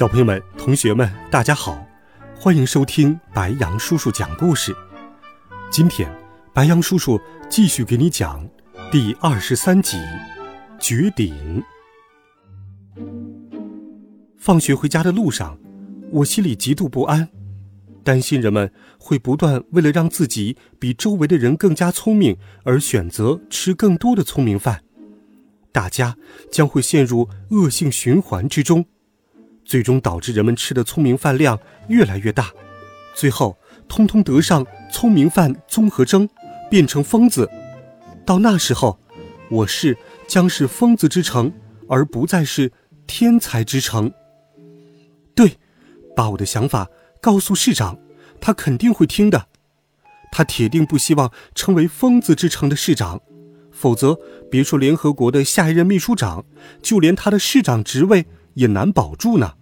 小朋友们、同学们，大家好，欢迎收听白羊叔叔讲故事。今天，白羊叔叔继续给你讲第二十三集《绝顶》。放学回家的路上，我心里极度不安，担心人们会不断为了让自己比周围的人更加聪明而选择吃更多的聪明饭，大家将会陷入恶性循环之中。最终导致人们吃的聪明饭量越来越大，最后通通得上聪明饭综合征，变成疯子。到那时候，我市将是疯子之城，而不再是天才之城。对，把我的想法告诉市长，他肯定会听的。他铁定不希望成为疯子之城的市长，否则别说联合国的下一任秘书长，就连他的市长职位也难保住呢。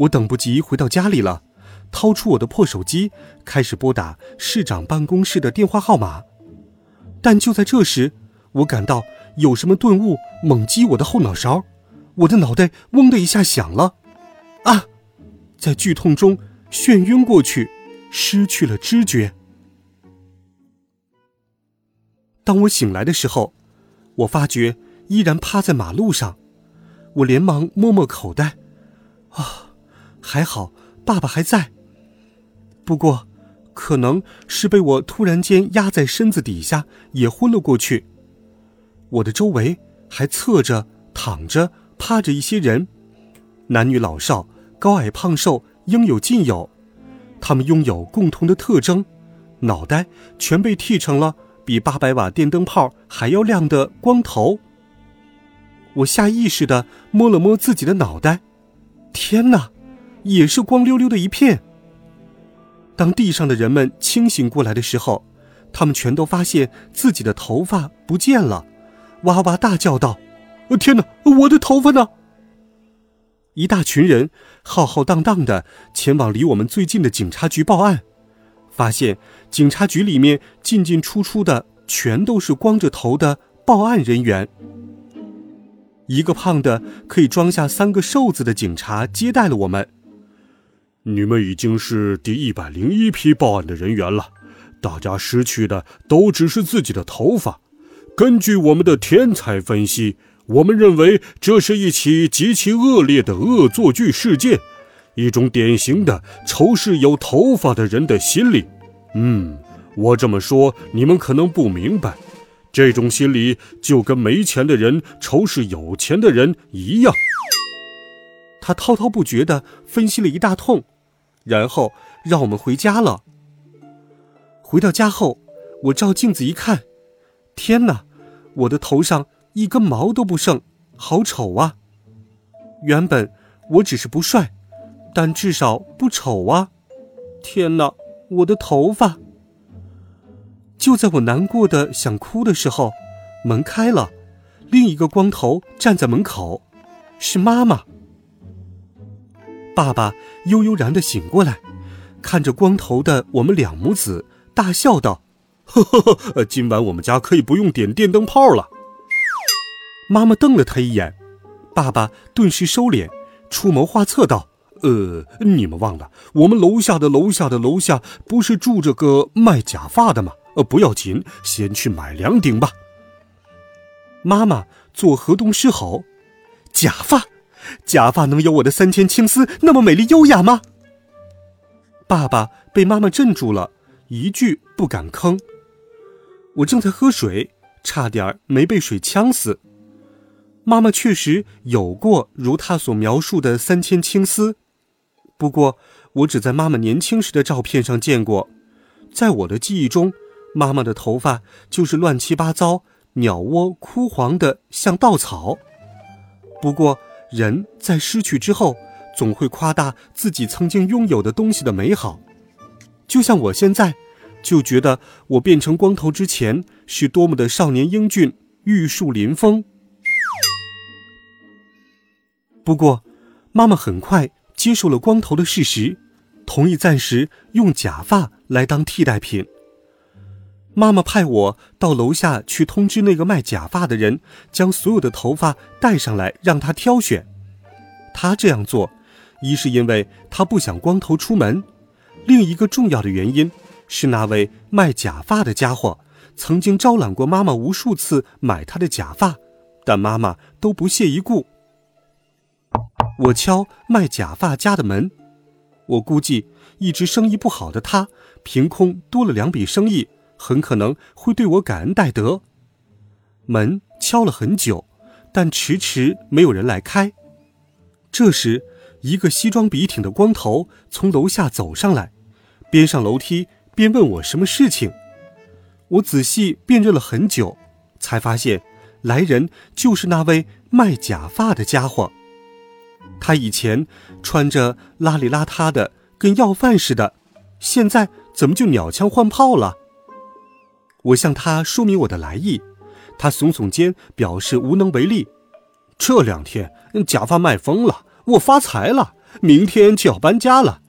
我等不及回到家里了，掏出我的破手机，开始拨打市长办公室的电话号码。但就在这时，我感到有什么顿悟猛击我的后脑勺，我的脑袋嗡的一下响了，啊！在剧痛中眩晕过去，失去了知觉。当我醒来的时候，我发觉依然趴在马路上，我连忙摸摸口袋，啊！还好，爸爸还在。不过，可能是被我突然间压在身子底下，也昏了过去。我的周围还侧着、躺着、趴着一些人，男女老少、高矮胖瘦，应有尽有。他们拥有共同的特征：脑袋全被剃成了比八百瓦电灯泡还要亮的光头。我下意识的摸了摸自己的脑袋，天哪！也是光溜溜的一片。当地上的人们清醒过来的时候，他们全都发现自己的头发不见了，哇哇大叫道：“天哪，我的头发呢？”一大群人浩浩荡荡的前往离我们最近的警察局报案，发现警察局里面进进出出的全都是光着头的报案人员。一个胖的可以装下三个瘦子的警察接待了我们。你们已经是第一百零一批报案的人员了，大家失去的都只是自己的头发。根据我们的天才分析，我们认为这是一起极其恶劣的恶作剧事件，一种典型的仇视有头发的人的心理。嗯，我这么说你们可能不明白，这种心理就跟没钱的人仇视有钱的人一样。他滔滔不绝地分析了一大通。然后让我们回家了。回到家后，我照镜子一看，天哪，我的头上一根毛都不剩，好丑啊！原本我只是不帅，但至少不丑啊！天哪，我的头发！就在我难过的想哭的时候，门开了，另一个光头站在门口，是妈妈。爸爸悠悠然的醒过来，看着光头的我们两母子，大笑道：“呵呵呵，今晚我们家可以不用点电灯泡了。”妈妈瞪了他一眼，爸爸顿时收敛，出谋划策道：“呃，你们忘了，我们楼下的楼下的楼下不是住着个卖假发的吗？呃，不要紧，先去买两顶吧。”妈妈做河东狮吼：“假发！”假发能有我的三千青丝那么美丽优雅吗？爸爸被妈妈镇住了，一句不敢吭。我正在喝水，差点没被水呛死。妈妈确实有过如她所描述的三千青丝，不过我只在妈妈年轻时的照片上见过。在我的记忆中，妈妈的头发就是乱七八糟、鸟窝枯黄的，像稻草。不过。人在失去之后，总会夸大自己曾经拥有的东西的美好。就像我现在，就觉得我变成光头之前是多么的少年英俊、玉树临风。不过，妈妈很快接受了光头的事实，同意暂时用假发来当替代品。妈妈派我到楼下去通知那个卖假发的人，将所有的头发带上来，让他挑选。他这样做，一是因为他不想光头出门，另一个重要的原因是那位卖假发的家伙曾经招揽过妈妈无数次买他的假发，但妈妈都不屑一顾。我敲卖假发家的门，我估计一直生意不好的他，凭空多了两笔生意。很可能会对我感恩戴德。门敲了很久，但迟迟没有人来开。这时，一个西装笔挺的光头从楼下走上来，边上楼梯边问我什么事情。我仔细辨认了很久，才发现来人就是那位卖假发的家伙。他以前穿着邋里邋遢的，跟要饭似的，现在怎么就鸟枪换炮了？我向他说明我的来意，他耸耸肩，表示无能为力。这两天假发卖疯了，我发财了，明天就要搬家了。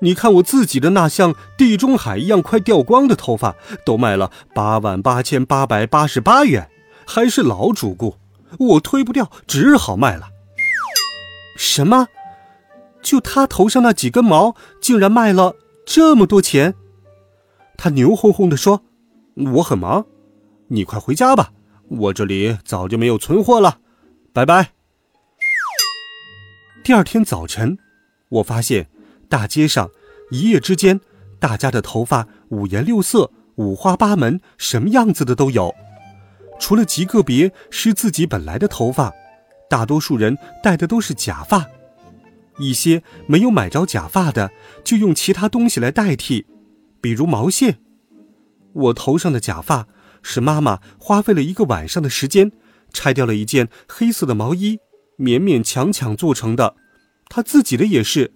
你看我自己的那像地中海一样快掉光的头发，都卖了。八万八千八百八十八元，还是老主顾，我推不掉，只好卖了。什么？就他头上那几根毛，竟然卖了。这么多钱？他牛哄哄地说。我很忙，你快回家吧，我这里早就没有存货了，拜拜。第二天早晨，我发现大街上一夜之间，大家的头发五颜六色、五花八门，什么样子的都有。除了极个别是自己本来的头发，大多数人戴的都是假发。一些没有买着假发的，就用其他东西来代替，比如毛线。我头上的假发是妈妈花费了一个晚上的时间，拆掉了一件黑色的毛衣，勉勉强强做成的。她自己的也是，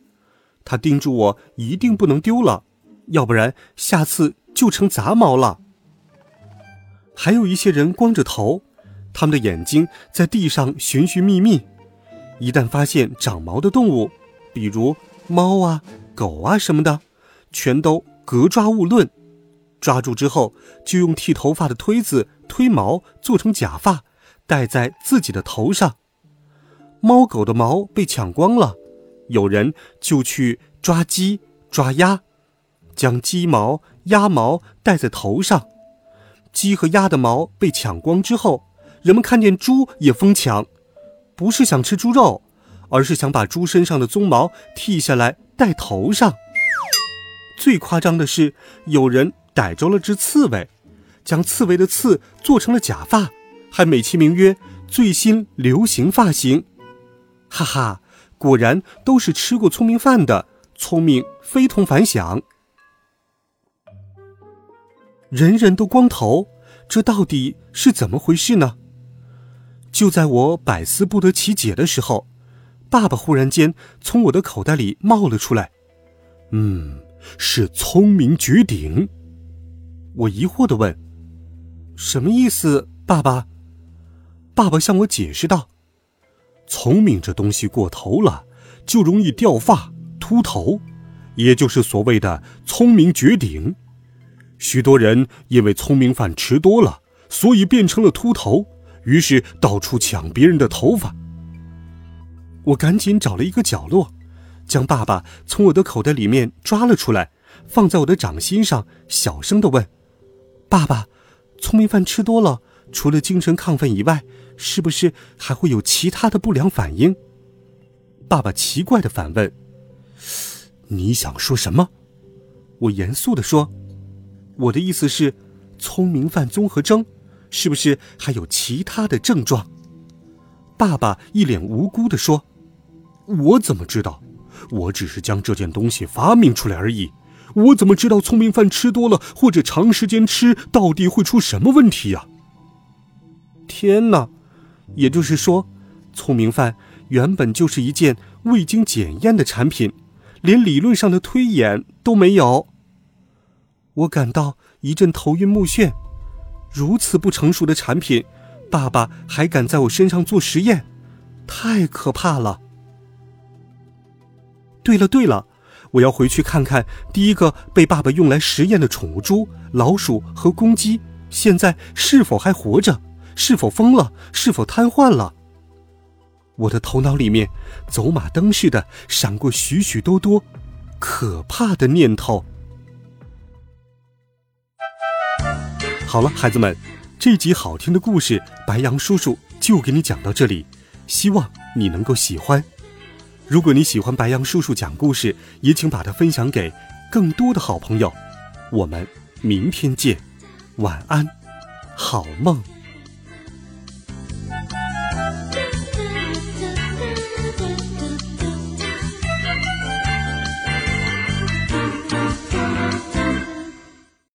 她叮嘱我一定不能丢了，要不然下次就成杂毛了。还有一些人光着头，他们的眼睛在地上寻寻觅觅，一旦发现长毛的动物，比如猫啊、狗啊什么的，全都格抓勿论。抓住之后，就用剃头发的推子推毛，做成假发，戴在自己的头上。猫狗的毛被抢光了，有人就去抓鸡、抓鸭，将鸡毛、鸭毛戴在头上。鸡和鸭的毛被抢光之后，人们看见猪也疯抢，不是想吃猪肉，而是想把猪身上的鬃毛剃下来戴头上。最夸张的是，有人。逮着了只刺猬，将刺猬的刺做成了假发，还美其名曰最新流行发型。哈哈，果然都是吃过聪明饭的，聪明非同凡响。人人都光头，这到底是怎么回事呢？就在我百思不得其解的时候，爸爸忽然间从我的口袋里冒了出来。嗯，是聪明绝顶。我疑惑的问：“什么意思，爸爸？”爸爸向我解释道：“聪明这东西过头了，就容易掉发、秃头，也就是所谓的聪明绝顶。许多人因为聪明饭吃多了，所以变成了秃头，于是到处抢别人的头发。”我赶紧找了一个角落，将爸爸从我的口袋里面抓了出来，放在我的掌心上，小声的问。爸爸，聪明饭吃多了，除了精神亢奋以外，是不是还会有其他的不良反应？爸爸奇怪的反问：“你想说什么？”我严肃的说：“我的意思是，聪明饭综合征，是不是还有其他的症状？”爸爸一脸无辜的说：“我怎么知道？我只是将这件东西发明出来而已。”我怎么知道聪明饭吃多了或者长时间吃到底会出什么问题呀？天哪！也就是说，聪明饭原本就是一件未经检验的产品，连理论上的推演都没有。我感到一阵头晕目眩，如此不成熟的产品，爸爸还敢在我身上做实验，太可怕了。对了对了，我要回去看看第一个被爸爸用来实验的宠物猪、老鼠和公鸡，现在是否还活着？是否疯了？是否瘫痪了？我的头脑里面走马灯似的闪过许许多多可怕的念头。好了，孩子们，这集好听的故事，白羊叔叔就给你讲到这里，希望你能够喜欢。如果你喜欢白羊叔叔讲故事，也请把它分享给更多的好朋友。我们明天见，晚安，好梦。